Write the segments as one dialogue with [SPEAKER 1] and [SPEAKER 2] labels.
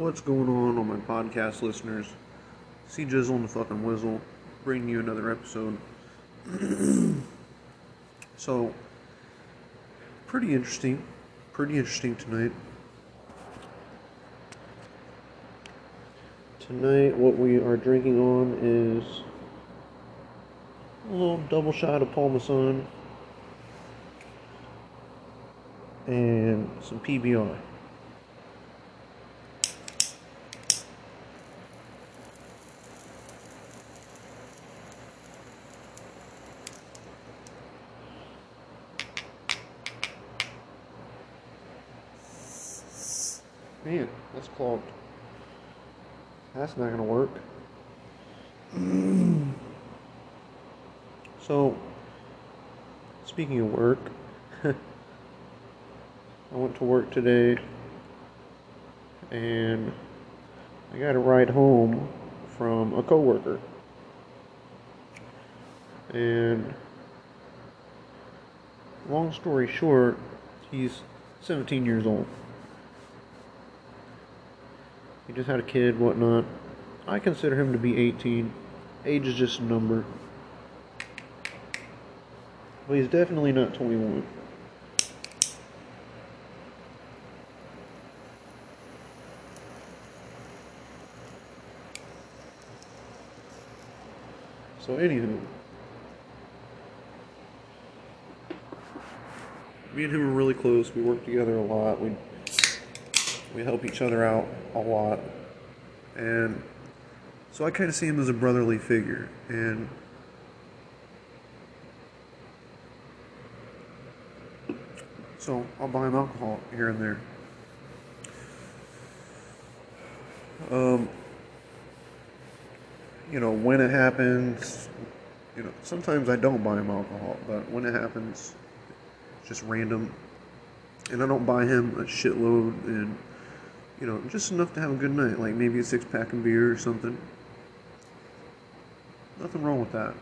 [SPEAKER 1] What's going on on my podcast listeners? See Jizzle and the fucking Whizzle bringing you another episode. so, pretty interesting. Pretty interesting tonight. Tonight, what we are drinking on is a little double shot of Parmesan and some PBR. Man, that's clogged. That's not gonna work. so, speaking of work, I went to work today and I got a ride home from a coworker. And long story short, he's 17 years old. He just had a kid, whatnot. I consider him to be 18. Age is just a number. But he's definitely not 21. So, anywho, me and him are really close. We work together a lot. We we help each other out a lot. And so I kind of see him as a brotherly figure. And so I'll buy him alcohol here and there. Um, you know, when it happens, you know, sometimes I don't buy him alcohol, but when it happens, it's just random. And I don't buy him a shitload and you know, just enough to have a good night, like maybe a six pack of beer or something. Nothing wrong with that.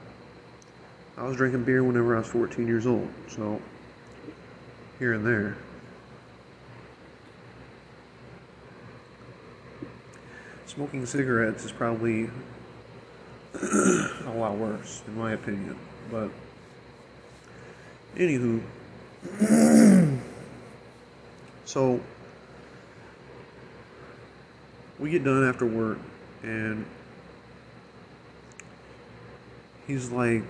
[SPEAKER 1] I was drinking beer whenever I was 14 years old, so here and there. Smoking cigarettes is probably a lot worse, in my opinion. But, anywho, so we get done after work and he's like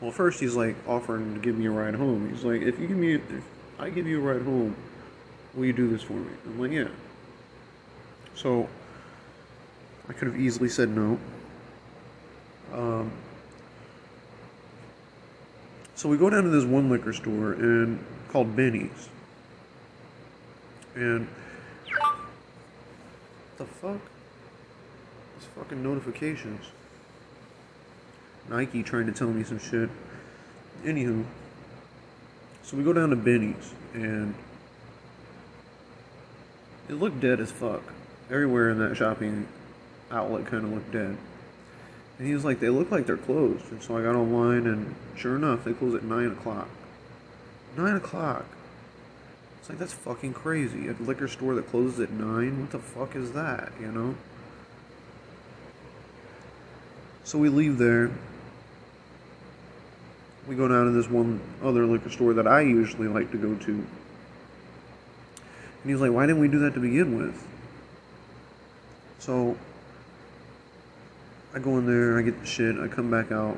[SPEAKER 1] well first he's like offering to give me a ride home. He's like if you give me if i give you a ride home will you do this for me? I'm like yeah. So i could have easily said no. Um, so we go down to this one liquor store and called benny's. And the fuck? These fucking notifications. Nike trying to tell me some shit. Anywho, so we go down to Benny's and it looked dead as fuck. Everywhere in that shopping outlet kind of looked dead. And he was like, they look like they're closed. And so I got online and sure enough, they close at 9 o'clock. 9 o'clock. It's like that's fucking crazy. A liquor store that closes at nine. What the fuck is that? You know. So we leave there. We go down to this one other liquor store that I usually like to go to. And he's like, "Why didn't we do that to begin with?" So I go in there, I get the shit, I come back out.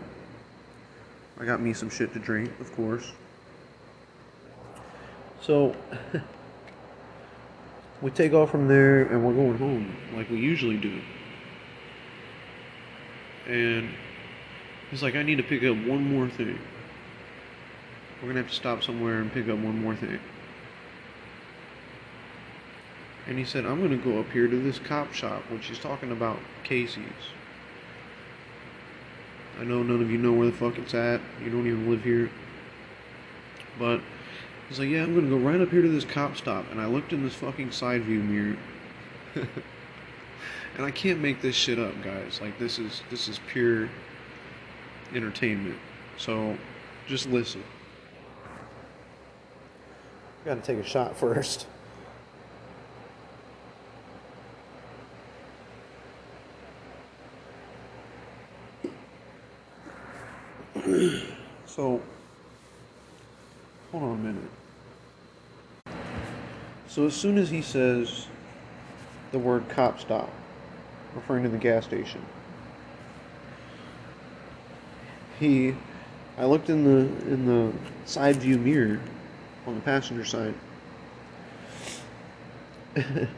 [SPEAKER 1] I got me some shit to drink, of course. So we take off from there and we're going home like we usually do. And he's like, I need to pick up one more thing. We're gonna have to stop somewhere and pick up one more thing. And he said, I'm gonna go up here to this cop shop, which he's talking about Casey's. I know none of you know where the fuck it's at. You don't even live here. But He's like, yeah, I'm gonna go right up here to this cop stop, and I looked in this fucking side view mirror. and I can't make this shit up, guys. Like this is this is pure entertainment. So just listen. Gotta take a shot first. so hold on a minute. So, as soon as he says the word cop stop, referring to the gas station, he, I looked in the in the side view mirror on the passenger side, and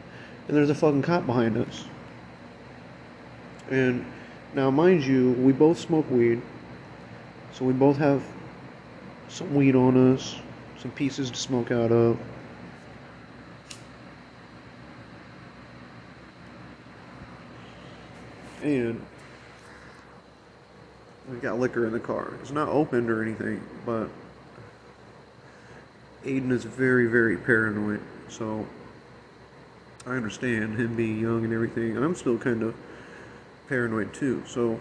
[SPEAKER 1] there's a fucking cop behind us. And now, mind you, we both smoke weed, so we both have some weed on us, some pieces to smoke out of. And we got liquor in the car. It's not opened or anything, but Aiden is very, very paranoid. So I understand him being young and everything. I'm still kind of paranoid too. So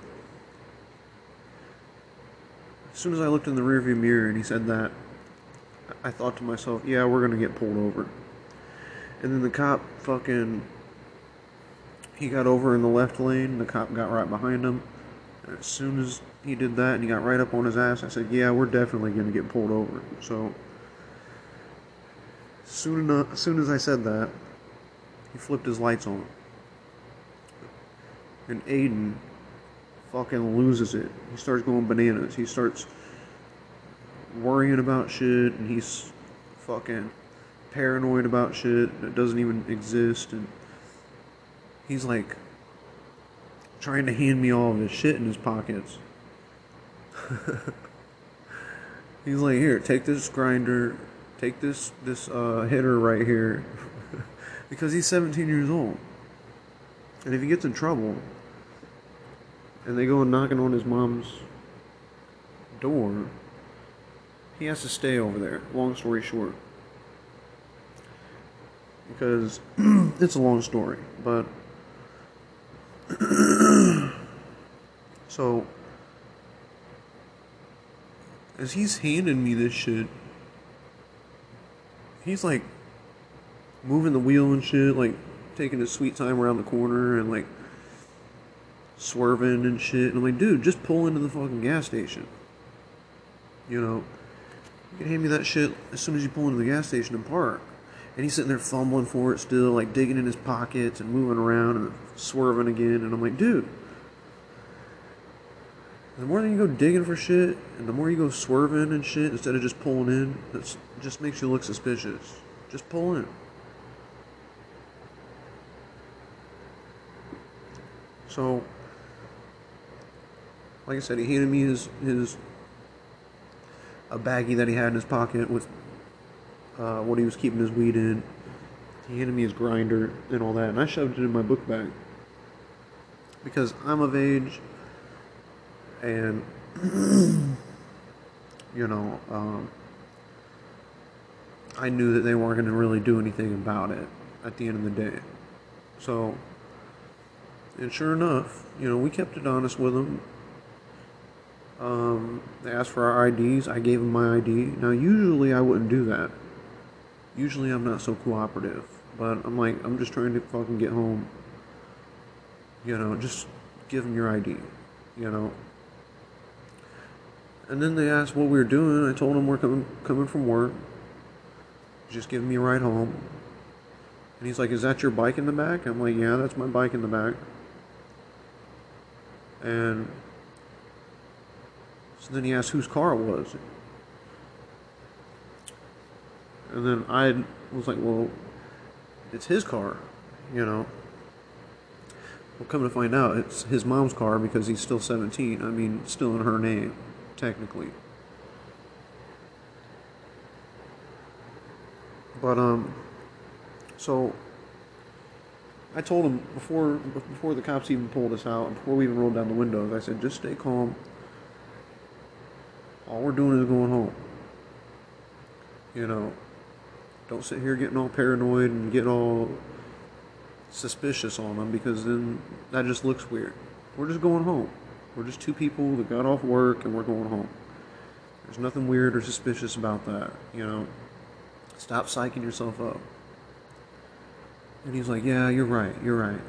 [SPEAKER 1] as soon as I looked in the rearview mirror and he said that, I thought to myself, yeah, we're gonna get pulled over. And then the cop fucking he got over in the left lane, the cop got right behind him. And as soon as he did that and he got right up on his ass, I said, Yeah, we're definitely gonna get pulled over. So soon enough as soon as I said that, he flipped his lights on. And Aiden fucking loses it. He starts going bananas. He starts worrying about shit and he's fucking paranoid about shit that doesn't even exist and he's like trying to hand me all of his shit in his pockets. he's like, "Here, take this grinder, take this this uh, hitter right here," because he's 17 years old, and if he gets in trouble, and they go knocking on his mom's door, he has to stay over there. Long story short, because it's a long story, but so as he's handing me this shit, he's like moving the wheel and shit, like taking his sweet time around the corner and like swerving and shit. And I'm like, dude, just pull into the fucking gas station. You know, you can hand me that shit as soon as you pull into the gas station and park. And he's sitting there fumbling for it still, like digging in his pockets and moving around and swerving again. And I'm like, dude, the more that you go digging for shit and the more you go swerving and shit instead of just pulling in, it just makes you look suspicious. Just pull in. So, like I said, he handed me his his a baggie that he had in his pocket with uh, what he was keeping his weed in. He handed me his grinder and all that, and I shoved it in my book bag because I'm of age, and you know, um, I knew that they weren't going to really do anything about it at the end of the day. So, and sure enough, you know, we kept it honest with them. Um, they asked for our IDs. I gave them my ID. Now, usually I wouldn't do that. Usually I'm not so cooperative. But I'm like, I'm just trying to fucking get home. You know, just give them your ID. You know. And then they asked what we were doing. I told them we're coming coming from work. Just giving me a ride home. And he's like, Is that your bike in the back? I'm like, Yeah, that's my bike in the back. And so then he asked whose car it was. And then I was like, Well, it's his car, you know. Well, come to find out, it's his mom's car because he's still 17. I mean, still in her name, technically. But um, so I told him before before the cops even pulled us out, before we even rolled down the windows, I said, just stay calm. All we're doing is going home. You know, don't sit here getting all paranoid and get all suspicious on them because then that just looks weird. We're just going home. We're just two people that got off work and we're going home. There's nothing weird or suspicious about that, you know. Stop psyching yourself up. And he's like, Yeah, you're right, you're right.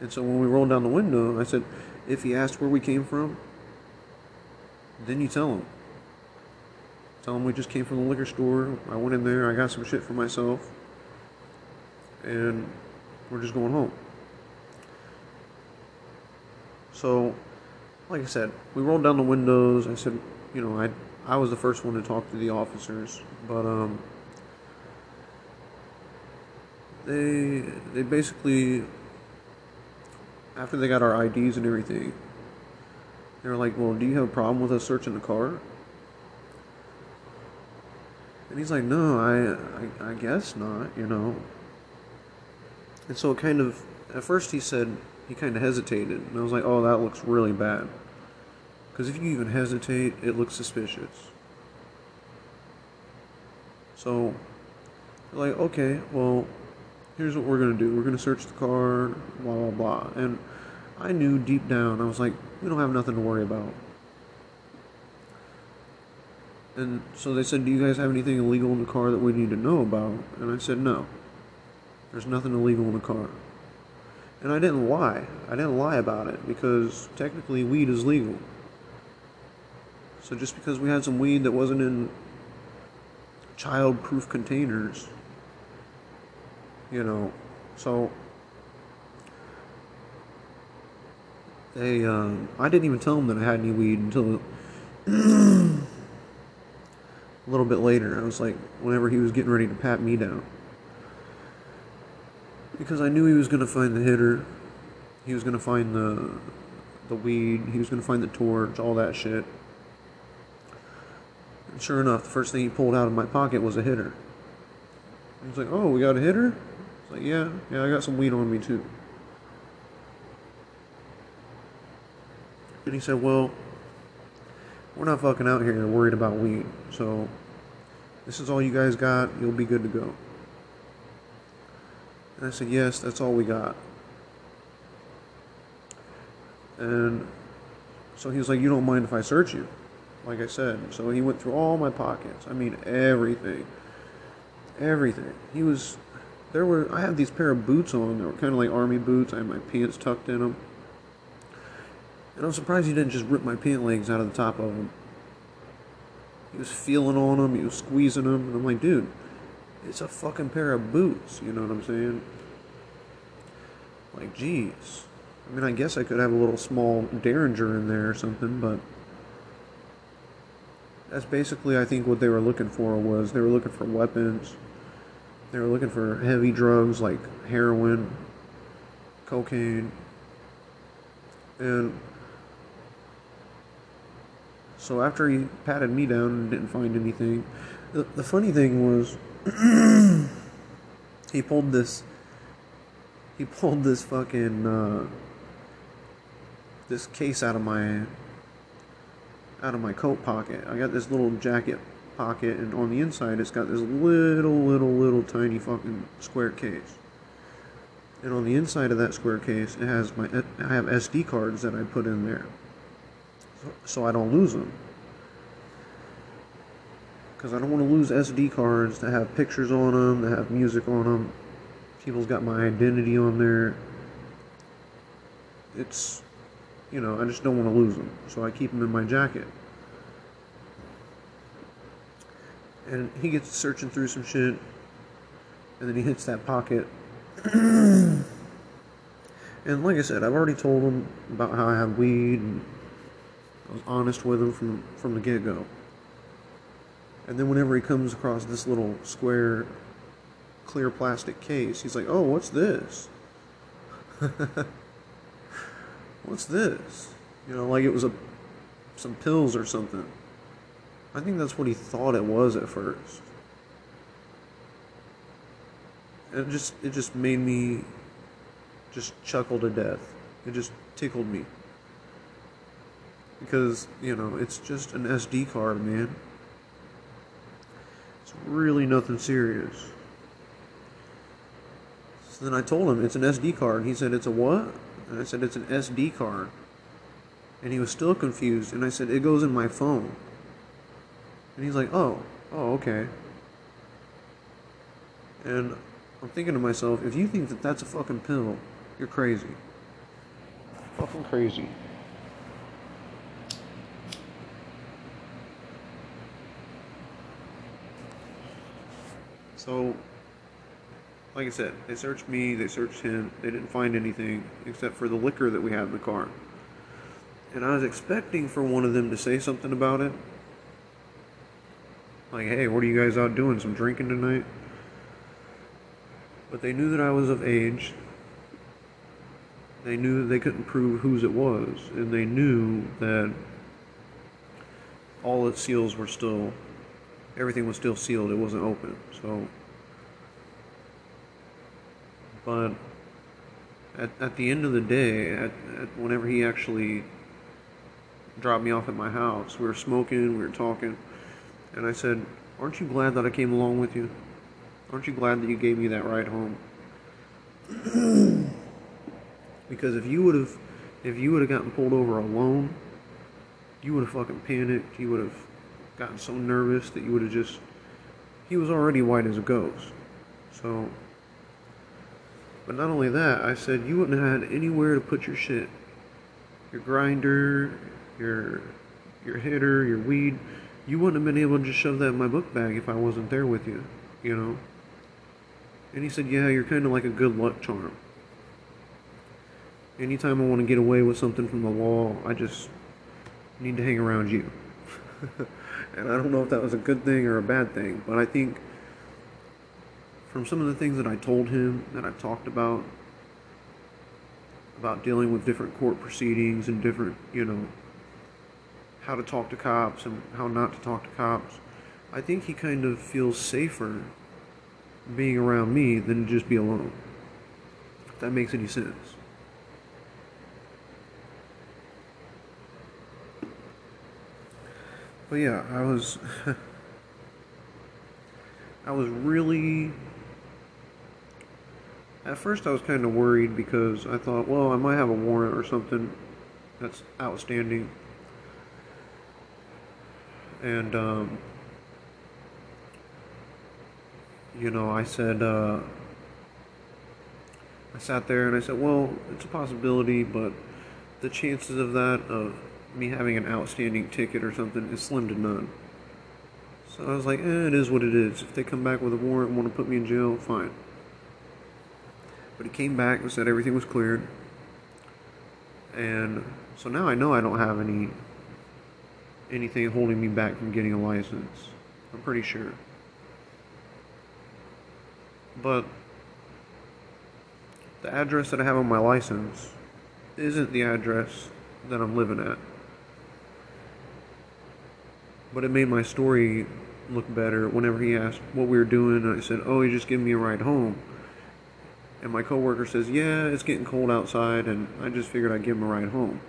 [SPEAKER 1] And so when we rolled down the window, I said, If he asked where we came from, Then you tell him. Tell them we just came from the liquor store. I went in there, I got some shit for myself, and we're just going home. So, like I said, we rolled down the windows. I said, you know, I I was the first one to talk to the officers, but um, they they basically after they got our IDs and everything, they were like, "Well, do you have a problem with us searching the car?" And he's like, "No, I I, I guess not, you know." And so it kind of at first he said he kind of hesitated, and I was like, "Oh, that looks really bad." Because if you even hesitate, it looks suspicious. So, like, okay, well, here's what we're gonna do. We're gonna search the car, blah blah blah. And I knew deep down, I was like, we don't have nothing to worry about. And so they said, Do you guys have anything illegal in the car that we need to know about? And I said, No. There's nothing illegal in the car. And I didn't lie. I didn't lie about it because technically weed is legal. So just because we had some weed that wasn't in child proof containers, you know, so they, um, I didn't even tell them that I had any weed until a little bit later. I was like, whenever he was getting ready to pat me down. Because I knew he was going to find the hitter, he was going to find the the weed, he was going to find the torch, all that shit. And sure enough, the first thing he pulled out of my pocket was a hitter. He was like, "Oh, we got a hitter?" I like, "Yeah, yeah, I got some weed on me too." And he said, "Well, we're not fucking out here worried about weed, so this is all you guys got. You'll be good to go." And I said, "Yes, that's all we got." And so he was like, "You don't mind if I search you?" like I said. So he went through all my pockets. I mean, everything. Everything. He was. There were. I had these pair of boots on. They were kind of like army boots. I had my pants tucked in them. And I'm surprised he didn't just rip my pant legs out of the top of them. He was feeling on them. He was squeezing them. And I'm like, dude, it's a fucking pair of boots. You know what I'm saying? Like, jeez. I mean, I guess I could have a little small derringer in there or something, but that's basically I think what they were looking for was they were looking for weapons. They were looking for heavy drugs like heroin, cocaine, and so after he patted me down and didn't find anything, the, the funny thing was he pulled this he pulled this fucking uh, this case out of my out of my coat pocket. I got this little jacket pocket, and on the inside, it's got this little, little, little tiny fucking square case. And on the inside of that square case, it has my I have SD cards that I put in there, so, I don't lose them. Because I don't want to lose SD cards that have pictures on them, that have music on them. People's got my identity on there. It's you know, I just don't want to lose them. So I keep them in my jacket. And he gets searching through some shit, and then he hits that pocket. and like I said, I've already told him about how I have weed, and I was honest with him from, from the get go. And then whenever he comes across this little square, clear plastic case, he's like, oh, what's this? what's this? You know, like it was a some pills or something. I think that's what he thought it was at first. And it just it just made me just chuckle to death. It just tickled me. Because, you know, it's just an SD card, man. It's really nothing serious. So then I told him it's an SD card. He said it's a what? And I said, It's an SD card. And he was still confused. And I said, It goes in my phone. And he's like, Oh, oh, okay. And I'm thinking to myself, if you think that that's a fucking pill, you're crazy. Fucking crazy. So, like I said, they searched me, they searched him, they didn't find anything except for the liquor that we had in the car. And I was expecting for one of them to say something about it. Like, hey, what are you guys out doing? Some drinking tonight? But they knew that I was of age. They knew that they couldn't prove whose it was. And they knew that all its seals were still, everything was still sealed. It wasn't open. So, but at, at the end of the day, at, at whenever he actually dropped me off at my house, we were smoking, we were talking, and I said, Aren't you glad that I came along with you? Aren't you glad that you gave me that ride home? because if you would have if you would have gotten pulled over alone, you would have fucking panicked. You would have gotten so nervous that you would have just he was already white as a ghost. So but not only that, I said you wouldn't have had anywhere to put your shit. Your grinder, your your hitter, your weed. You wouldn't have been able to just shove that in my book bag if I wasn't there with you, you know? And he said, Yeah, you're kind of like a good luck charm. Anytime I want to get away with something from the law, I just need to hang around you. and I don't know if that was a good thing or a bad thing, but I think from some of the things that I told him, that I talked about, about dealing with different court proceedings and different, you know, how to talk to cops and how not to talk to cops, I think he kind of feels safer being around me than to just be alone. If that makes any sense. But yeah, I was I was really at first I was kind of worried because I thought, well, I might have a warrant or something that's outstanding. And um, you know, I said, uh, I sat there and I said, well, it's a possibility, but the chances of that, of me having an outstanding ticket or something, is slim to none. So I was like, eh, it is what it is. If they come back with a warrant and want to put me in jail, fine. But he came back and said everything was cleared. And so now I know I don't have any anything holding me back from getting a license. I'm pretty sure. But the address that I have on my license isn't the address that I'm living at. But it made my story look better whenever he asked what we were doing. I said, Oh, he just gave me a ride home. And my coworker says, Yeah, it's getting cold outside, and I just figured I'd give him a ride home.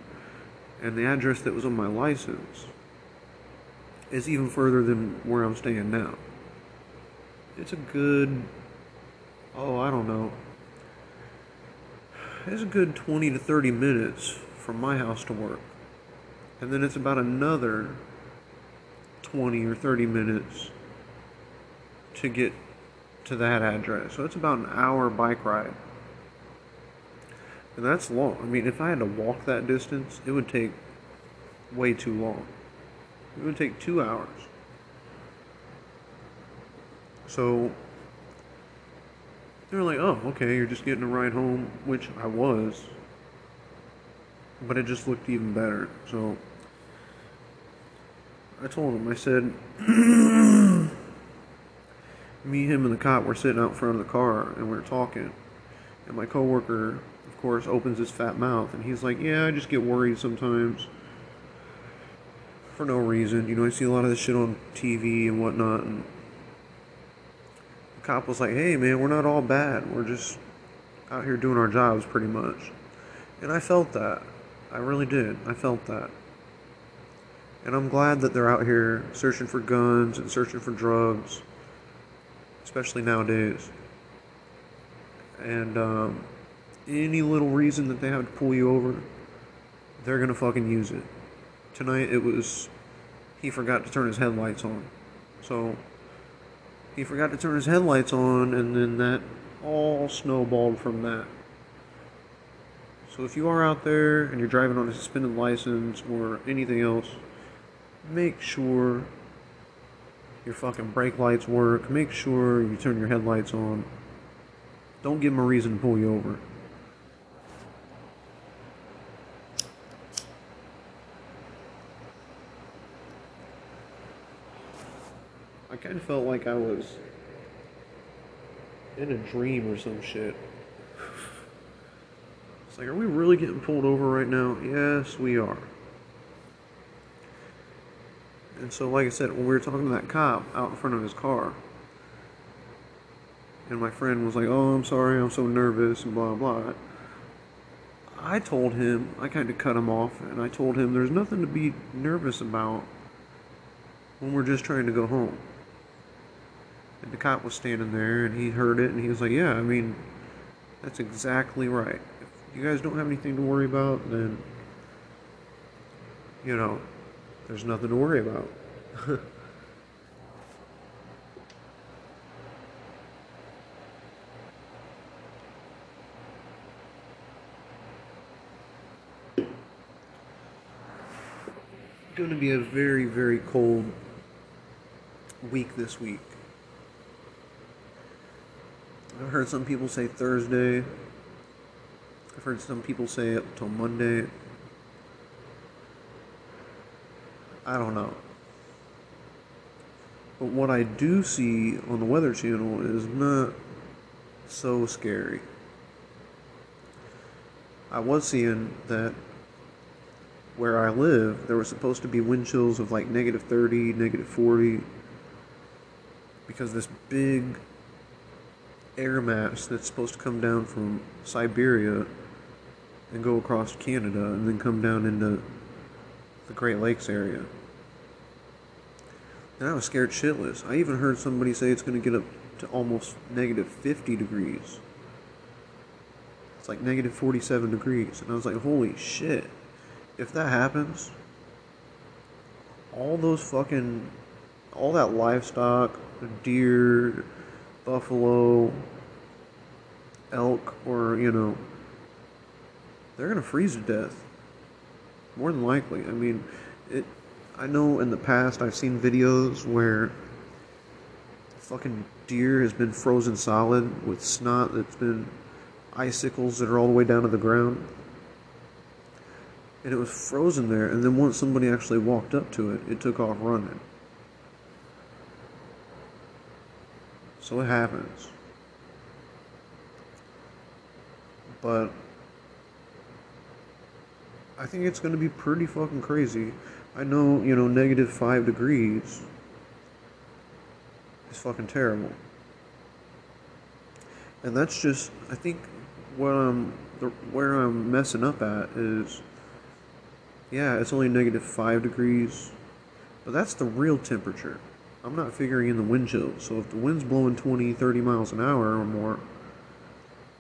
[SPEAKER 1] And the address that was on my license is even further than where I'm staying now. It's a good oh, I don't know. It's a good 20 to 30 minutes from my house to work. And then it's about another 20 or 30 minutes to get to that address. So it's about an hour bike ride. And that's long. I mean, if I had to walk that distance, it would take way too long. It would take two hours. So they're like, oh, okay, you're just getting a ride home, which I was. But it just looked even better. So I told him, I said, me, him, and the cop were sitting out front of the car and we were talking. And my coworker, of course, opens his fat mouth and he's like, yeah, I just get worried sometimes for no reason. You know, I see a lot of this shit on TV and whatnot. And the cop was like, hey, man, we're not all bad. We're just out here doing our jobs pretty much. And I felt that. I really did. I felt that. And I'm glad that they're out here searching for guns and searching for drugs, especially nowadays. And um, any little reason that they have to pull you over, they're going to fucking use it. Tonight it was he forgot to turn his headlights on. So he forgot to turn his headlights on, and then that all snowballed from that. So if you are out there and you're driving on a suspended license or anything else, make sure your fucking brake lights work. Make sure you turn your headlights on. Don't give them a reason to pull you over. I kind of felt like I was in a dream or some shit. It's like, are we really getting pulled over right now? Yes, we are. And so, like I said, when we were talking to that cop out in front of his car, and my friend was like, "Oh, I'm sorry, I'm so nervous," and blah blah. I told him, I kind of cut him off, and I told him there's nothing to be nervous about when we're just trying to go home. And the cop was standing there, and he heard it, and he was like, "Yeah, I mean, that's exactly right. If you guys don't have anything to worry about, then you know, there's nothing to worry about." going to be a very, very cold week this week. I've heard some people say Thursday. I've heard some people say up till Monday. I don't know. But what I do see on the Weather Channel is not so scary. I was seeing that where I live, there was supposed to be wind chills of like negative 30, negative 40, because this big air mass that's supposed to come down from Siberia and go across Canada and then come down into the Great Lakes area. And I was scared shitless. I even heard somebody say it's going to get up to almost negative 50 degrees. It's like negative 47 degrees. And I was like, holy shit if that happens, all those fucking, all that livestock, deer, buffalo, elk, or, you know, they're gonna freeze to death. More than likely. I mean, it. I know in the past I've seen videos where fucking deer has been frozen solid with snot that's been icicles that are all the way down to the ground and it was frozen there. And then once somebody actually walked up to it, it took off running. So it happens. But I think it's going to be pretty fucking crazy. I know, you know, negative five degrees is fucking terrible. And that's just, I think, what I'm, the, where I'm messing up at is yeah, it's only negative 5 degrees, but that's the real temperature. I'm not figuring in the wind chill. So if the wind's blowing 20, 30 miles an hour or more,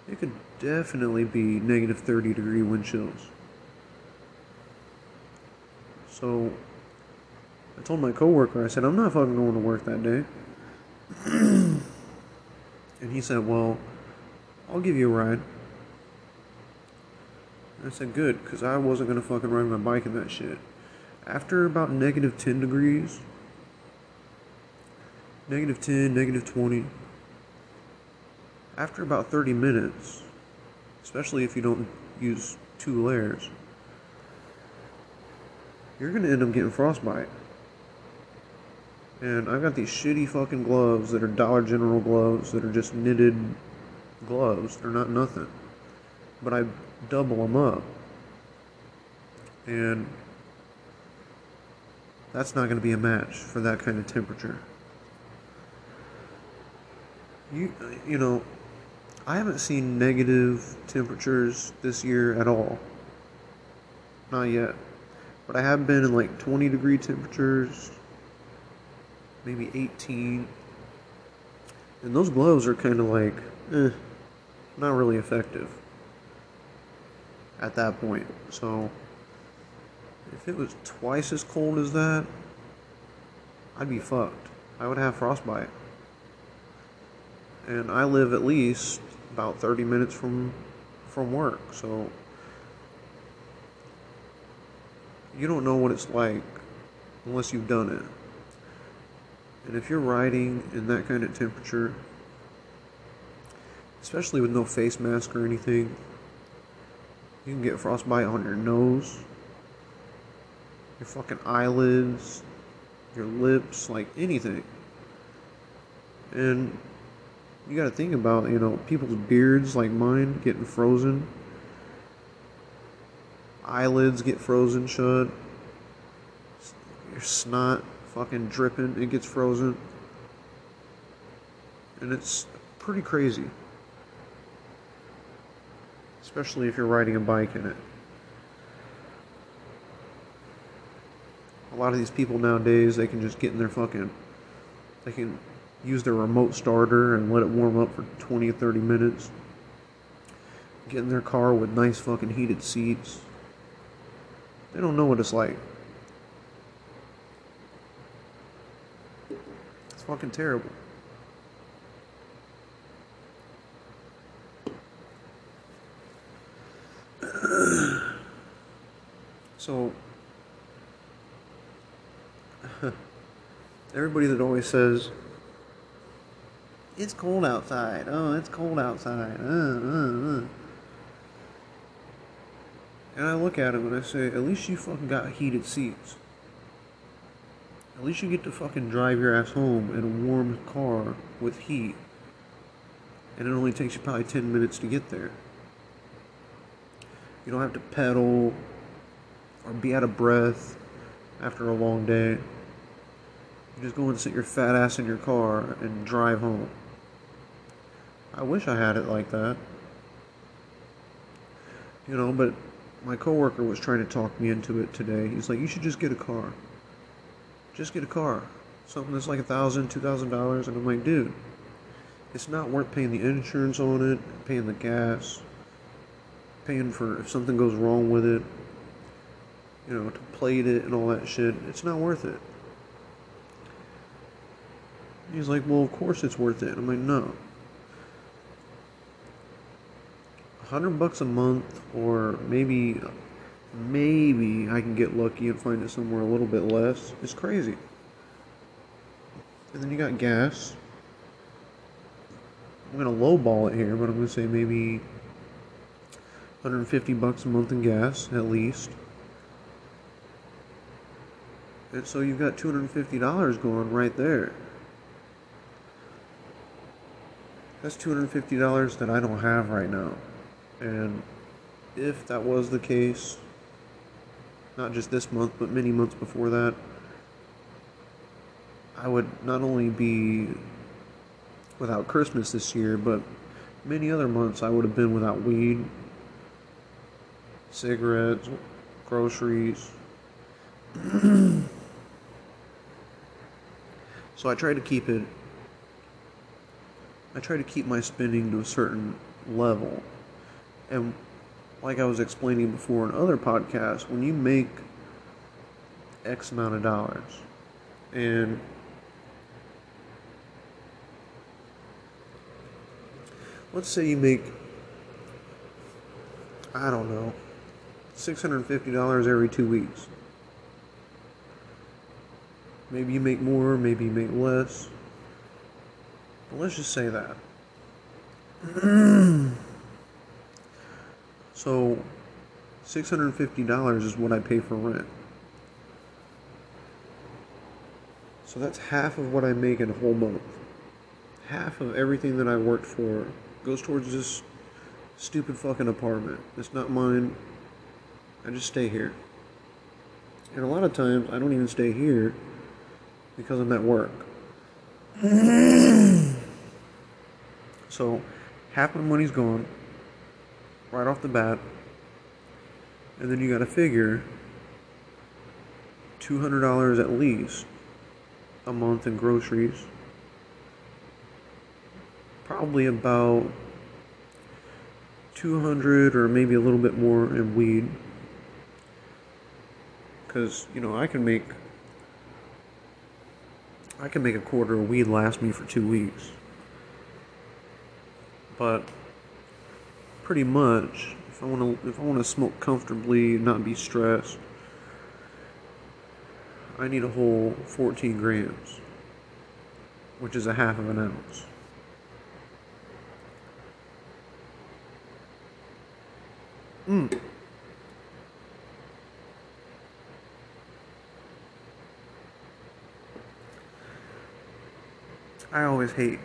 [SPEAKER 1] it could definitely be negative 30 degree wind chills. So I told my coworker, I said, I'm not fucking going to work that day. and he said, Well, I'll give you a ride. I said, good, because I wasn't going to fucking ride my bike in that shit. After about negative 10 degrees, negative 10, negative 20, after about 30 minutes, especially if you don't use two layers, you're going to end up getting frostbite. And I've got these shitty fucking gloves that are Dollar General gloves that are just knitted gloves. They're not nothing. But I double them up. And that's not going to be a match for that kind of temperature. You you know, I haven't seen negative temperatures this year at all. Not yet. But I have been in like 20 degree temperatures, maybe 18. And those gloves are kind of like, eh, not really effective at that point. So if it was twice as cold as that, I'd be fucked. I would have frostbite. And I live at least about 30 minutes from from work. So you don't know what it's like unless you've done it. And if you're riding in that kind of temperature, especially with no face mask or anything, you can get frostbite on your nose, your fucking eyelids, your lips, like anything. And you gotta think about, you know, people's beards like mine getting frozen. Eyelids get frozen shut. Your snot fucking dripping, it gets frozen. And it's pretty crazy. Especially if you're riding a bike in it. A lot of these people nowadays, they can just get in their fucking. They can use their remote starter and let it warm up for 20 or 30 minutes. Get in their car with nice fucking heated seats. They don't know what it's like. It's fucking terrible. so, everybody that always says, it's cold outside. Oh, it's cold outside. Uh, uh, uh. And I look at him and I say, at least you fucking got heated seats. At least you get to fucking drive your ass home in a warm car with heat. And it only takes you probably 10 minutes to get there. You don't have to pedal or be out of breath after a long day. You just go and sit your fat ass in your car and drive home. I wish I had it like that. You know, but my coworker was trying to talk me into it today. He's like, you should just get a car. Just get a car. Something that's like a thousand, two thousand dollars. And I'm like, dude, it's not worth paying the insurance on it, paying the gas, paying for if something goes wrong with it, you know, to plate it and all that shit. It's not worth it. He's like, well, of course it's worth it. I'm like, no. Hundred bucks a month, or maybe, maybe I can get lucky and find it somewhere a little bit less. It's crazy. And then you got gas. I'm gonna lowball it here, but I'm gonna say maybe 150 bucks a month in gas at least. And so you've got $250 going right there. That's $250 that I don't have right now. And if that was the case, not just this month, but many months before that, I would not only be without Christmas this year, but many other months I would have been without weed, cigarettes, groceries. so I try to keep it I try to keep my spending to a certain level and like I was explaining before in other podcasts, when you make X amount of dollars and let's say you make I don't know $650 every 2 weeks. Maybe you make more, maybe you make less. But let's just say that. So, $650 is what I pay for rent. So that's half of what I make in a whole month. Half of everything that I worked for goes towards this stupid fucking apartment. It's not mine. I just stay here. And a lot of times I don't even stay here because I'm at work. so half of the money's gone right off the bat. And then you got to figure $200 at least a month in groceries. Probably about 200 or maybe a little bit more in weed. Cuz, you know, I can make I can make a quarter of weed last me for 2 weeks. But pretty much if I want to if I want to smoke comfortably, and not be stressed. I need a whole 14 grams. which is a half of an ounce. Mm. I always hate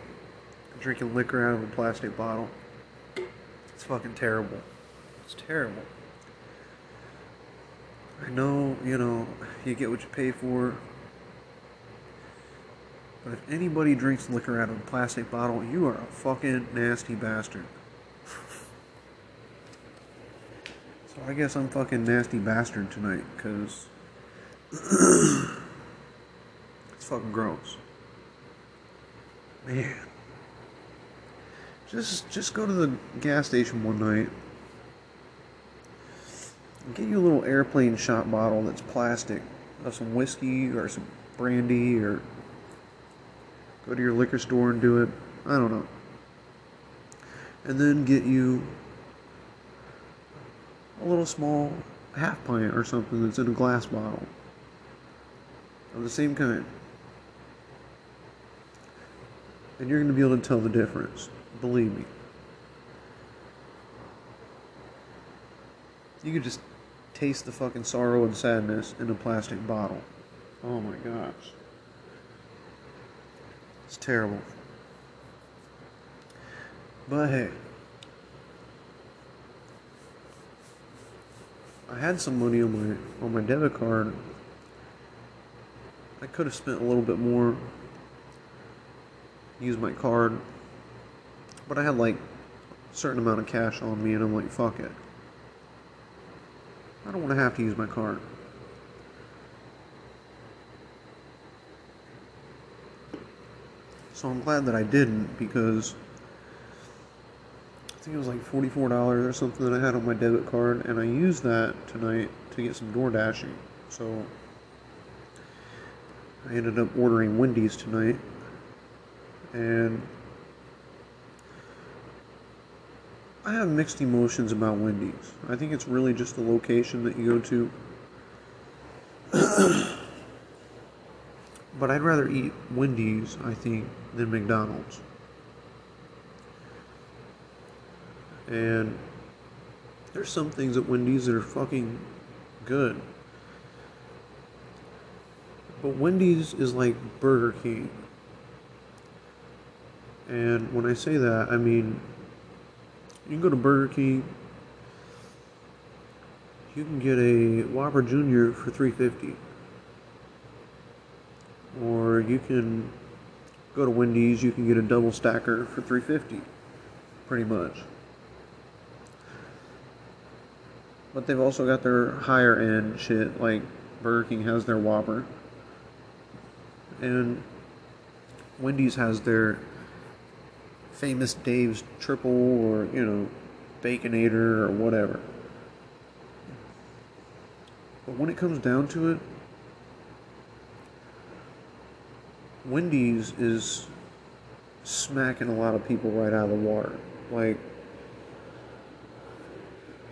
[SPEAKER 1] drinking liquor out of a plastic bottle. Fucking terrible. It's terrible. I know, you know, you get what you pay for. But if anybody drinks liquor out of a plastic bottle, you are a fucking nasty bastard. so I guess I'm fucking nasty bastard tonight, because it's fucking gross. Man. Just just go to the gas station one night. Get you a little airplane shot bottle that's plastic of some whiskey or some brandy or go to your liquor store and do it. I don't know. And then get you a little small half pint or something that's in a glass bottle of the same kind. And you're going to be able to tell the difference. Believe me. You could just taste the fucking sorrow and sadness in a plastic bottle. Oh my gosh. It's terrible. But hey. I had some money on my on my debit card. I could have spent a little bit more. Use my card but I had like a certain amount of cash on me, and I'm like, fuck it. I don't want to have to use my card. So I'm glad that I didn't because I think it was like $44 or something that I had on my debit card, and I used that tonight to get some door dashing. So I ended up ordering Wendy's tonight, and I have mixed emotions about Wendy's. I think it's really just the location that you go to. but I'd rather eat Wendy's, I think, than McDonald's. And there's some things at Wendy's that are fucking good. But Wendy's is like Burger King. And when I say that, I mean you can go to Burger King. You can get a Whopper Jr. for 350 Or you can go to Wendy's, you can get a double stacker for 350 pretty much. But they've also got their higher end shit, like Burger King has their Whopper. And Wendy's has their famous Dave's triple or, you know, Baconator or whatever. But when it comes down to it, Wendy's is smacking a lot of people right out of the water. Like,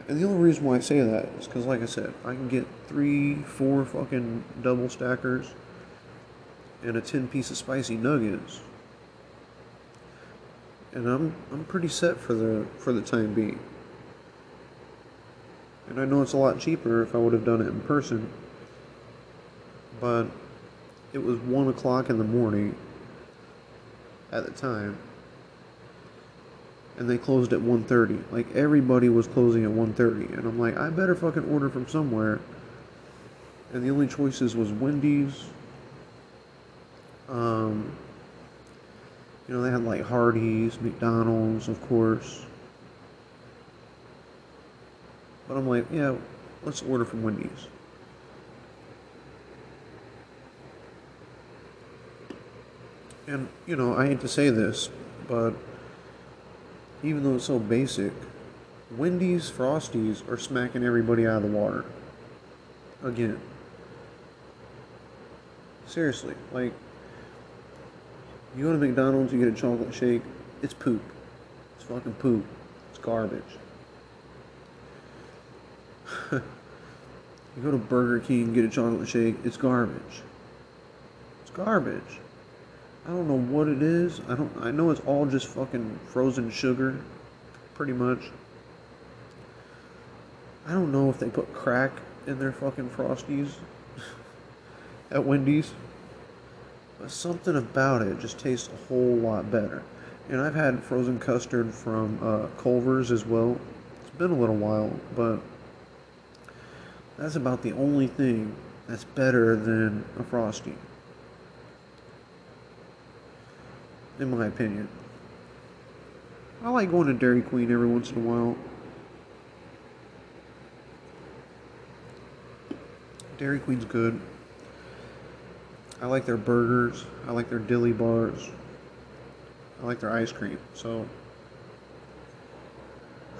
[SPEAKER 1] and the only reason why I say that is because, like I said, I can get three, four fucking double stackers and a 10 piece of spicy nuggets and I'm I'm pretty set for the for the time being. And I know it's a lot cheaper if I would have done it in person, but it was one o'clock in the morning at the time, and they closed at 1.30. Like everybody was closing at 1.30, and I'm like, I better fucking order from somewhere. And the only choices was Wendy's. Um, you know, they had like Hardee's, McDonald's, of course. But I'm like, yeah, let's order from Wendy's. And, you know, I hate to say this, but even though it's so basic, Wendy's Frosties are smacking everybody out of the water. Again. Seriously, like, you go to McDonald's, you get a chocolate shake, it's poop. It's fucking poop. It's garbage. you go to Burger King, get a chocolate shake, it's garbage. It's garbage. I don't know what it is. I don't. I know it's all just fucking frozen sugar, pretty much. I don't know if they put crack in their fucking frosties at Wendy's, something about it just tastes a whole lot better. And I've had frozen custard from uh, Culver's as well. It's been a little while, but that's about the only thing that's better than a frosty. in my opinion. I like going to Dairy Queen every once in a while. Dairy Queen's good. I like their burgers. I like their dilly bars. I like their ice cream. So,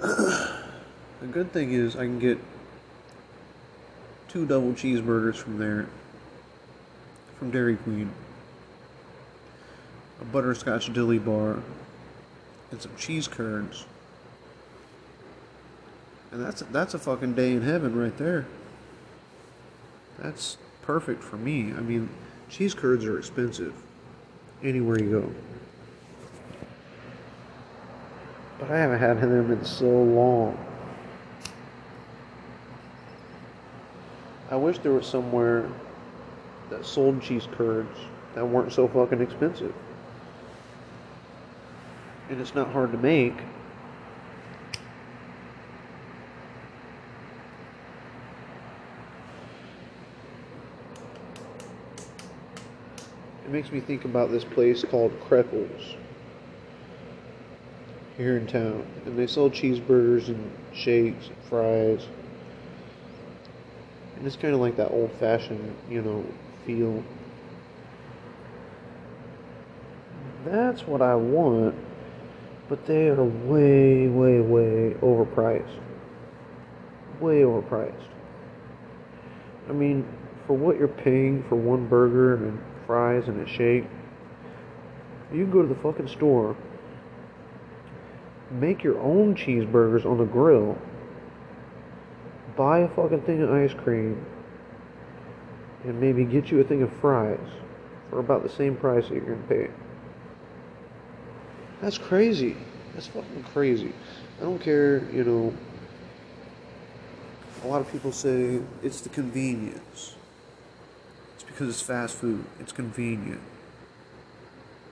[SPEAKER 1] the good thing is I can get two double cheeseburgers from there, from Dairy Queen a butterscotch dilly bar, and some cheese curds. And that's that's a fucking day in heaven right there. That's perfect for me. I mean, cheese curds are expensive anywhere you go. But I haven't had them in so long. I wish there was somewhere that sold cheese curds that weren't so fucking expensive and it's not hard to make. Makes me think about this place called Krekel's here in town. And they sell cheeseburgers and shakes and fries. And it's kind of like that old fashioned, you know, feel. That's what I want but they are way, way, way overpriced. Way overpriced. I mean, for what you're paying for one burger and fries and a shake, you can go to the fucking store, make your own cheeseburgers on the grill, buy a fucking thing of ice cream, and maybe get you a thing of fries for about the same price that you're to pay. That's crazy. That's fucking crazy. I don't care, you know. A lot of people say it's the convenience. Because it's fast food. It's convenient.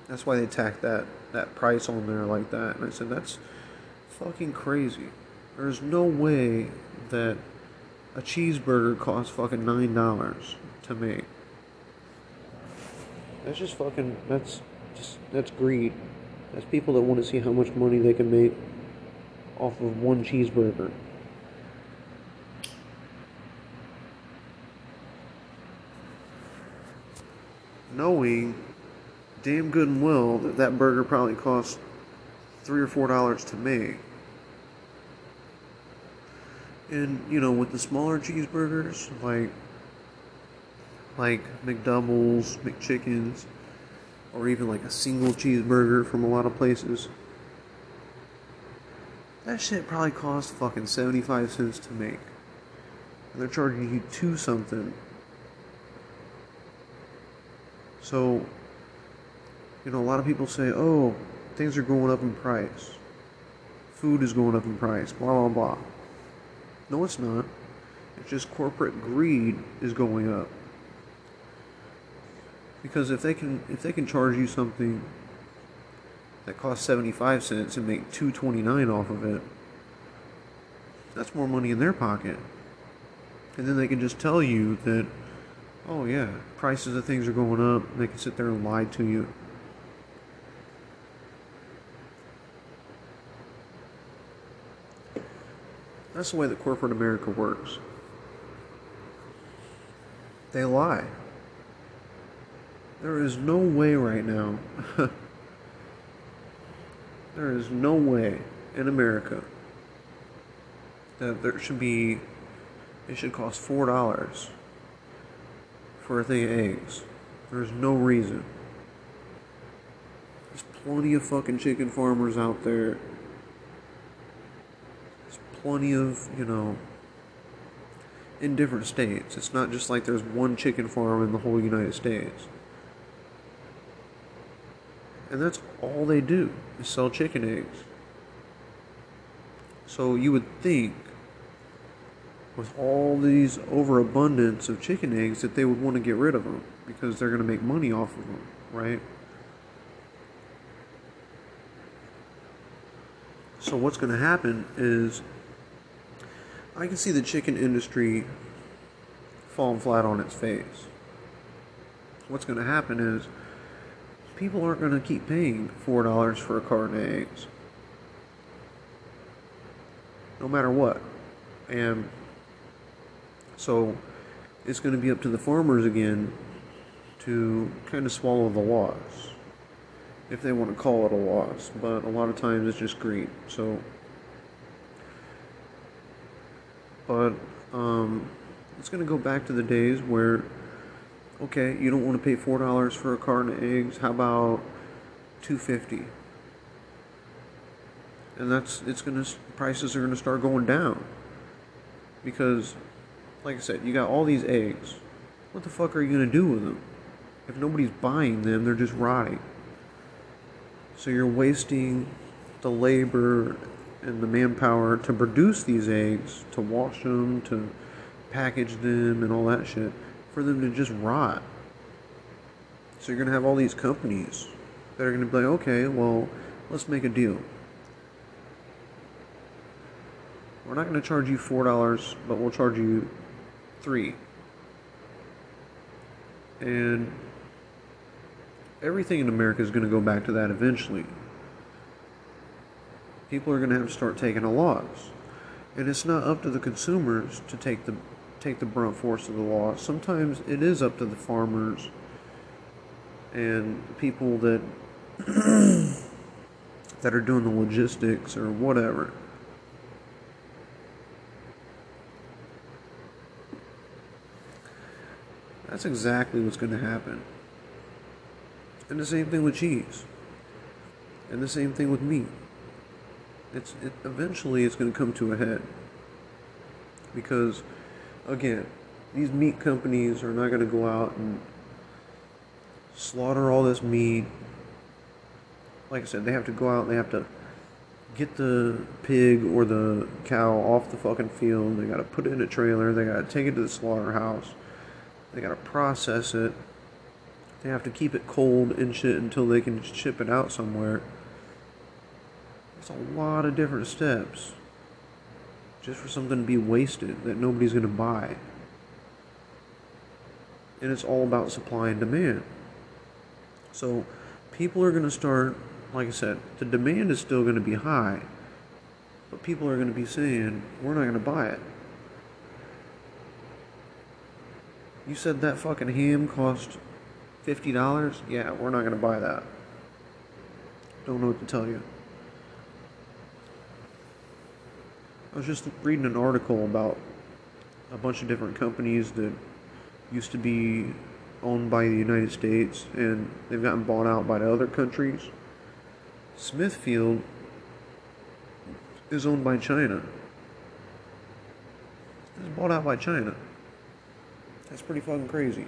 [SPEAKER 1] That's why they tack that, that price on there like that. And I said, that's fucking crazy. There's no way that a cheeseburger costs fucking $9 to make. That's just fucking, that's just, that's greed. That's people that want to see how much money they can make off of one cheeseburger. Knowing damn good and well that that burger probably cost three or four dollars to make. And you know, with the smaller cheeseburgers, like like McDoubles, McChickens, or even like a single cheeseburger from a lot of places. That shit probably costs fucking 75 cents to make. And they're charging you two something. So, you know, a lot of people say, oh, things are going up in price. Food is going up in price, blah, blah, blah. No, it's not. It's just corporate greed is going up. Because if they can if they can charge you something that costs 75 cents and make 229 off of it, that's more money in their pocket. And then they can just tell you that oh yeah, prices of things are going up. They can sit there and lie to you. That's the way that corporate America works. They lie. There is no way right now. there is no way in America that there should be. It should cost four dollars for a thing of eggs. There's no reason. There's plenty of fucking chicken farmers out there. There's plenty of, you know, in different states. It's not just like there's one chicken farm in the whole United States. And that's all they do is sell chicken eggs. So you would think with all these overabundance of chicken eggs that they would want to get rid of them because they're going to make money off of them, right? So what's going to happen is I can see the chicken industry falling flat on its face. What's going to happen is people aren't going to keep paying $4 for a carton of eggs. No matter what. And so it's going to be up to the farmers again to kind of swallow the loss if they want to call it a loss, but a lot of times it's just greed. So, but um, it's going to go back to the days where, okay, you don't want to pay four dollars for a carton of eggs. How about two fifty? And that's it's going to prices are going to start going down because, like I said, you got all these eggs. What the fuck are you to do with them? If nobody's buying them, they're just rotting. So you're wasting the labor and the manpower to produce these eggs, to wash them, to package them, and all that shit, for them to just rot. So you're going to have all these companies that are going to be like, okay, well, let's make a deal. We're not going to charge you $4, but we'll charge you 3 And everything in America is going to go back to that eventually. People are going to have to start taking a loss. And it's not up to the consumers to take the take the brunt force of the loss. Sometimes it is up to the farmers and people that that are doing the logistics or whatever. That's exactly what's going to happen. And the same thing with cheese. And the same thing with meat. It's it, eventually it's going to come to a head. Because again, these meat companies are not going to go out and slaughter all this meat. Like I said, they have to go out, they have to get the pig or the cow off the fucking field. They got to put it in a trailer. They got to take it to the slaughterhouse. They got to process it. They have to keep it cold and shit until they can ship it out somewhere. It's a lot of different steps just for something to be wasted that nobody's to buy. And it's all about supply and demand. So people are to start, like I said, the demand is still to be high, but people are to be saying, we're not to buy it. You said that fucking ham cost $50? Yeah, we're not going to buy that. Don't know what to tell you. I was just reading an article about a bunch of different companies that used to be owned by the United States and they've gotten bought out by the other countries. Smithfield is owned by China. It's bought out by China. That's pretty fucking crazy.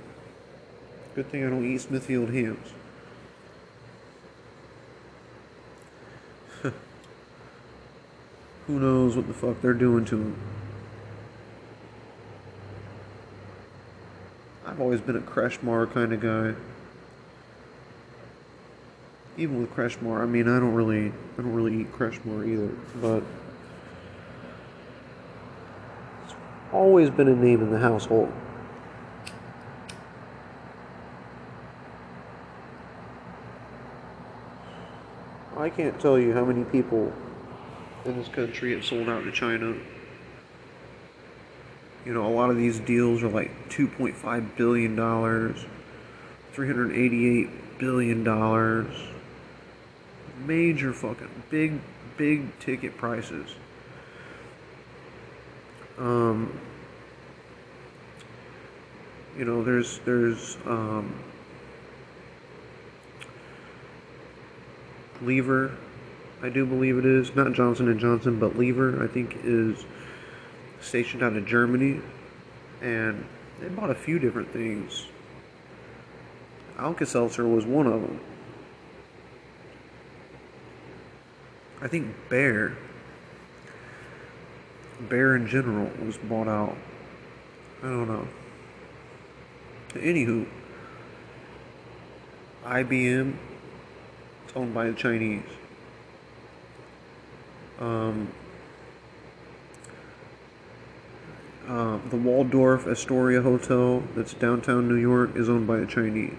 [SPEAKER 1] Good thing I don't eat Smithfield hams. Who knows what the fuck they're doing to them. I've always been a Kretschmar kind of guy. Even with Kretschmar, I mean, I don't really, I don't really eat Kretschmar either, but it's always been a name in the household. Can't tell you how many people in this country have sold out to China. You know, a lot of these deals are like $2.5 billion, $388 billion. Major fucking big, big ticket prices. Um, you know, there's, there's, um, Lever, I do believe it is not Johnson and Johnson, but Lever, I think is stationed out of Germany, and they bought a few different things. Alka Seltzer was one of them. I think Bayer, Bayer in general, was bought out. I don't know. Anywho, IBM, owned by the Chinese. Um, uh, the Waldorf Astoria Hotel, that's downtown New York, is owned by the Chinese.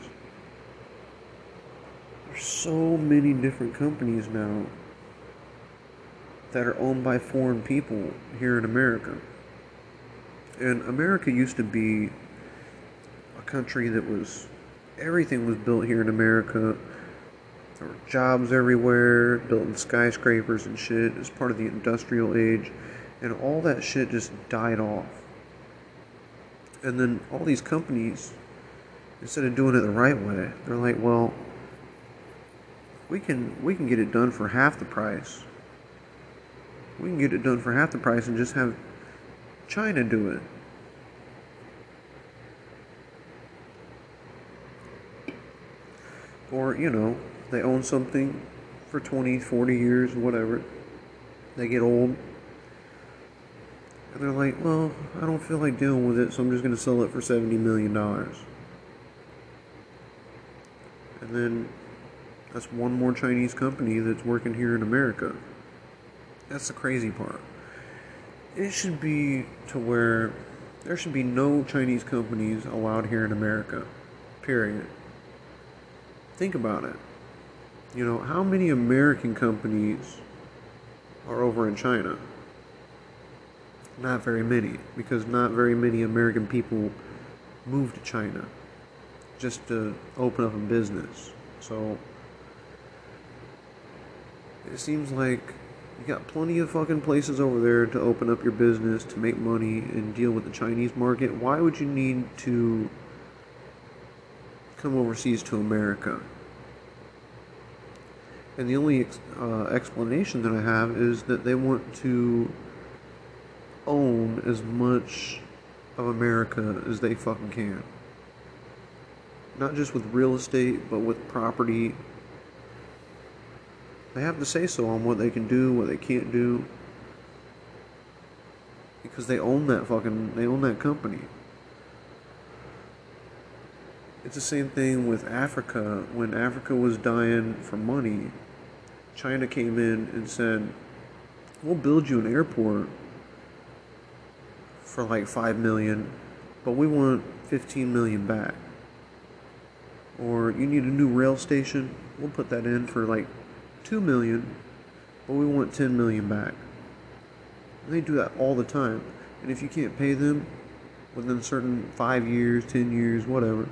[SPEAKER 1] There's so many different companies now that are owned by foreign people here in America. And America used to be a country that was everything was built here in America. There were jobs everywhere, building skyscrapers and shit as part of the industrial age, and all that shit just died off. And then all these companies, instead of doing it the right way, they're like, well, we can we can get it done for half the price. We can get it done for half the price and just have China do it. Or, you know, they own something for 20, 40 years, whatever. They get old. And they're like, well, I don't feel like dealing with it, so I'm just going to sell it for $70 million. And then that's one more Chinese company that's working here in America. That's the crazy part. It should be to where there should be no Chinese companies allowed here in America. Period. Think about it. You know, how many American companies are over in China? Not very many, because not very many American people move to China just to open up a business. So, it seems like you got plenty of fucking places over there to open up your business, to make money, and deal with the Chinese market. Why would you need to come overseas to America? And the only uh, explanation that I have is that they want to own as much of America as they fucking can. Not just with real estate, but with property they have to say so on what they can do, what they can't do. Because they own that fucking, they own that company. It's the same thing with Africa. When Africa was dying for money, China came in and said, We'll build you an airport for like 5 million, but we want 15 million back. Or you need a new rail station, we'll put that in for like 2 million, but we want 10 million back. And they do that all the time. And if you can't pay them within certain 5 years, 10 years, whatever,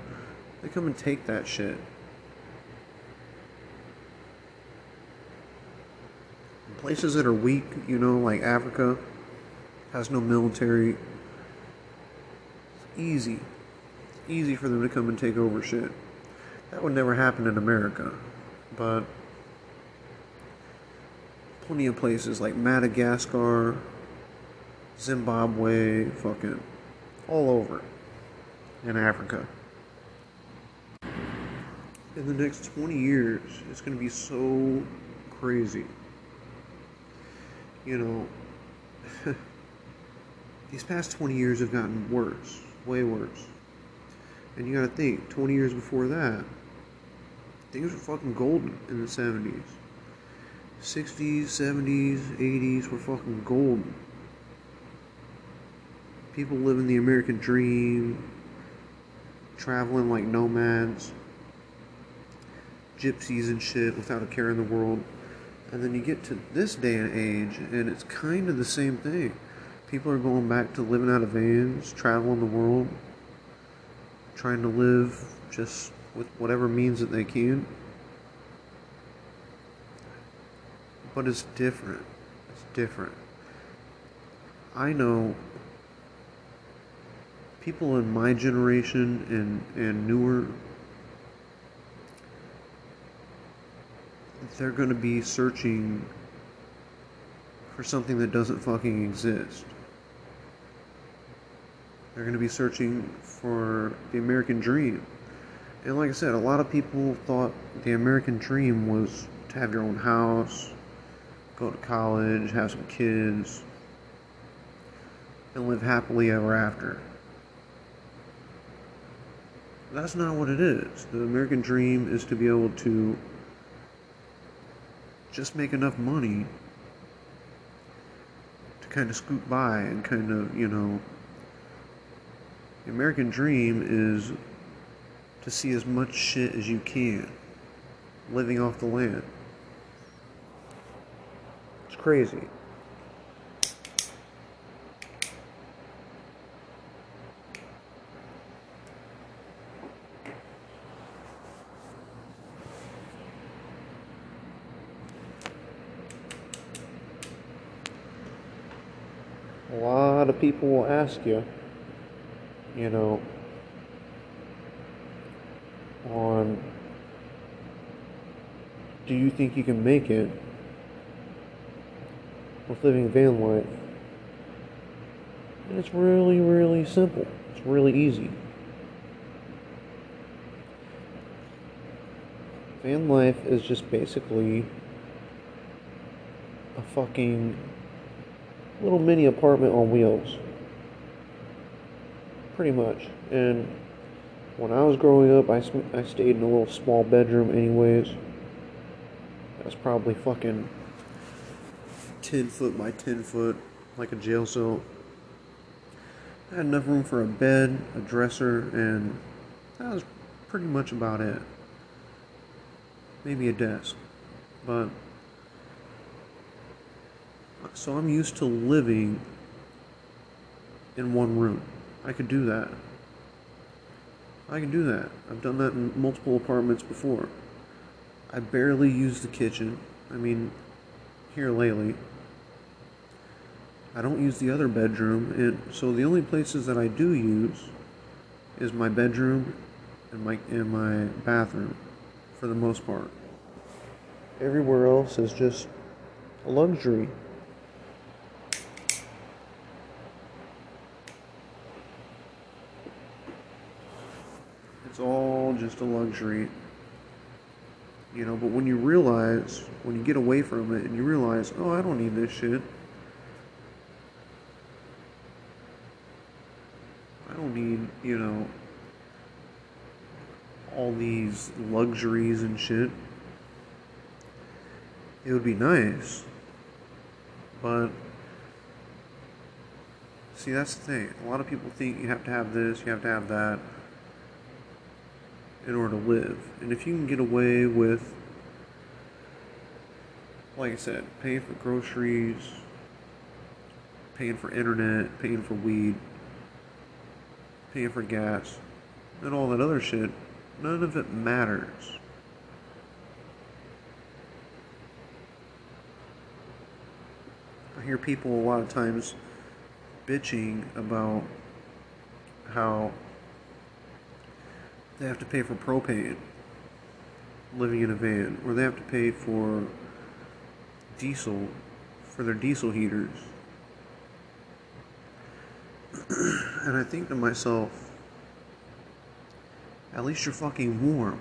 [SPEAKER 1] they come and take that shit. Places that are weak, you know, like Africa, has no military. It's easy. It's easy for them to come and take over shit. That would never happen in America. But plenty of places like Madagascar, Zimbabwe, fucking all over in Africa. In the next 20 years, it's going to be so crazy. You know, these past 20 years have gotten worse, way worse. And you gotta think, 20 years before that, things were fucking golden in the 70s. 60s, 70s, 80s were fucking golden. People living the American dream, traveling like nomads, gypsies and shit without a care in the world. And then you get to this day and age, and it's kind of the same thing. People are going back to living out of vans, traveling the world, trying to live just with whatever means that they can. but it's different. It's different. I know people in my generation and, and newer, they're going to be searching for something that doesn't fucking exist. They're going to be searching for the American dream. And like I said, a lot of people thought the American dream was to have your own house, go to college, have some kids, and live happily ever after. That's not what it is. The American dream is to be able to just make enough money to kind of scoot by and kind of, you know, the American dream is to see as much shit as you can living off the land. It's crazy. A lot of people will ask you, you know, on do you think you can make it with living van life? And it's really, really simple. It's really easy. Van life is just basically a fucking little mini apartment on wheels. Pretty much. And when I was growing up, I, I stayed in a little small bedroom, anyways. That's probably fucking 10 foot by 10 foot, like a jail cell. I had enough room for a bed, a dresser, and that was pretty much about it. Maybe a desk. But, so I'm used to living in one room. I could do that. I can do that. I've done that in multiple apartments before. I barely use the kitchen. I mean, here lately. I don't use the other bedroom, and so the only places that I do use is my bedroom and my and my bathroom, for the most part. Everywhere else is just a luxury. It's all just a luxury. You know, but when you realize, when you get away from it and you realize, oh, I don't need this shit. I don't need, you know, all these luxuries and shit. It would be nice. But, see, that's the thing. A lot of people think you have to have this, you have to have that in order to live. And if you can get away with, like I said, paying for groceries, paying for internet, paying for weed, paying for gas, and all that other shit, none of it matters. I hear people a lot of times bitching about how they have to pay for propane living in a van, or they have to pay for diesel for their diesel heaters. and I think to myself, at least you're fucking warm.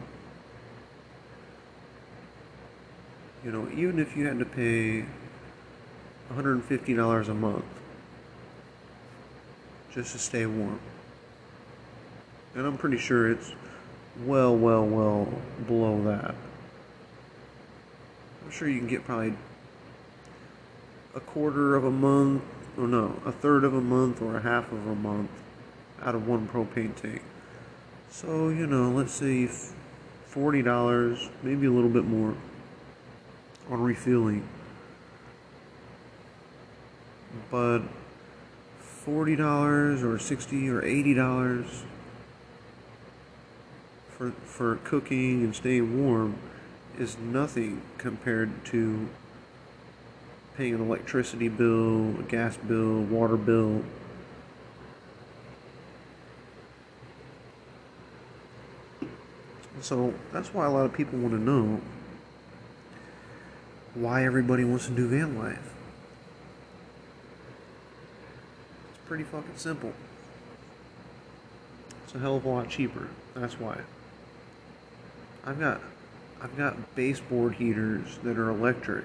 [SPEAKER 1] You know, even if you had to pay $150 a month just to stay warm. And I'm pretty sure it's well, well, well below that. I'm sure you can get probably a quarter of a month, or no, a third of a month or a half of a month out of one propane tank. So, you know, let's say $40, maybe a little bit more on refueling. But $40 or 60 or $80 for, for cooking and staying warm is nothing compared to paying an electricity bill, a gas bill, water bill. So that's why a lot of people want to know why everybody wants to do van life. It's pretty fucking simple. It's a hell of a lot cheaper. That's why. I've got I've got baseboard heaters that are electric.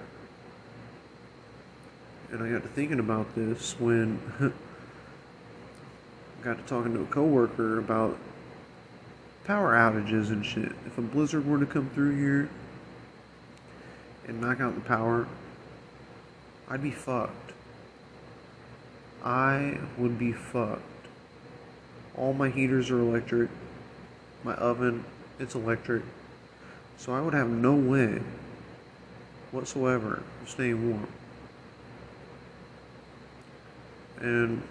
[SPEAKER 1] And I got to thinking about this when I got to talking to a coworker about power outages and shit. If a blizzard were to come through here and knock out the power, I'd be fucked. I would be fucked. All my heaters are electric. My oven, it's electric. So I would have no way whatsoever of staying warm. And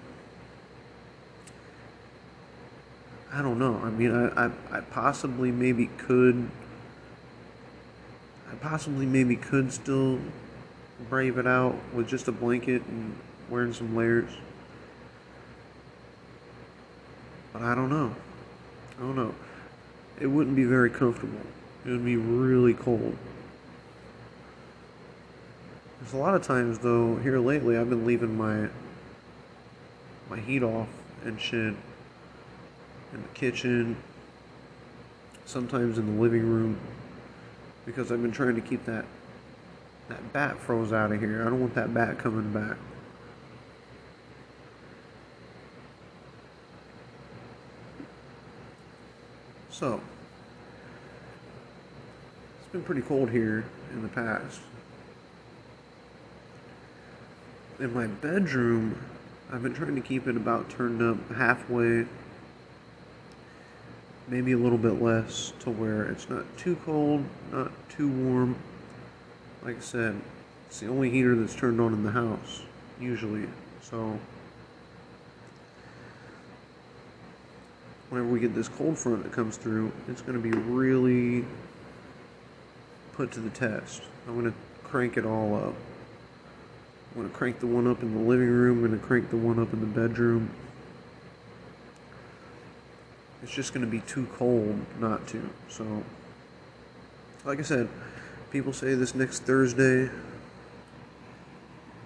[SPEAKER 1] I don't know. I mean, I, I, I possibly maybe could. I possibly maybe could still brave it out with just a blanket and wearing some layers. But I don't know. I don't know. It wouldn't be very comfortable. It would be really cold. There's a lot of times though here lately I've been leaving my my heat off and shit in the kitchen, sometimes in the living room, because I've been trying to keep that that bat froze out of here. I don't want that bat coming back. So, it's been pretty cold here in the past. In my bedroom, I've been trying to keep it about turned up halfway, maybe a little bit less, to where it's not too cold, not too warm. Like I said, it's the only heater that's turned on in the house, usually. So, whenever we get this cold front that comes through, it's going to be really put to the test. I'm going to crank it all up. I'm going to crank the one up in the living room, I'm going to crank the one up in the bedroom. It's just going to be too cold not to. So, like I said, people say this next Thursday.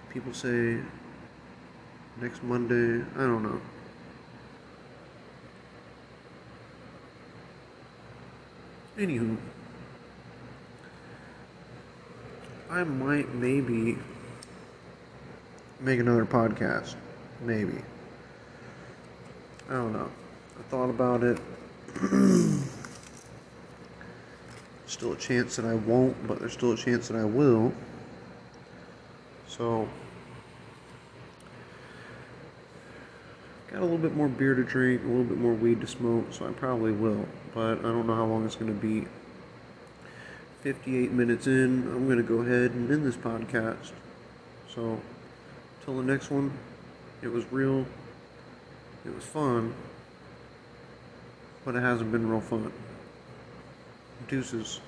[SPEAKER 1] People say next Monday. I don't know. Anywho, I might maybe make another podcast. Maybe. I don't know. I thought about it. still a chance that I won't, but there's still a chance that I will. So, got a little bit more beer to drink, a little bit more weed to smoke, so I probably will. But I don't know how long it's going to be. 58 minutes in, I'm going to go ahead and end this podcast. So, till the next one, it was real, it was fun, but it hasn't been real fun. Deuces.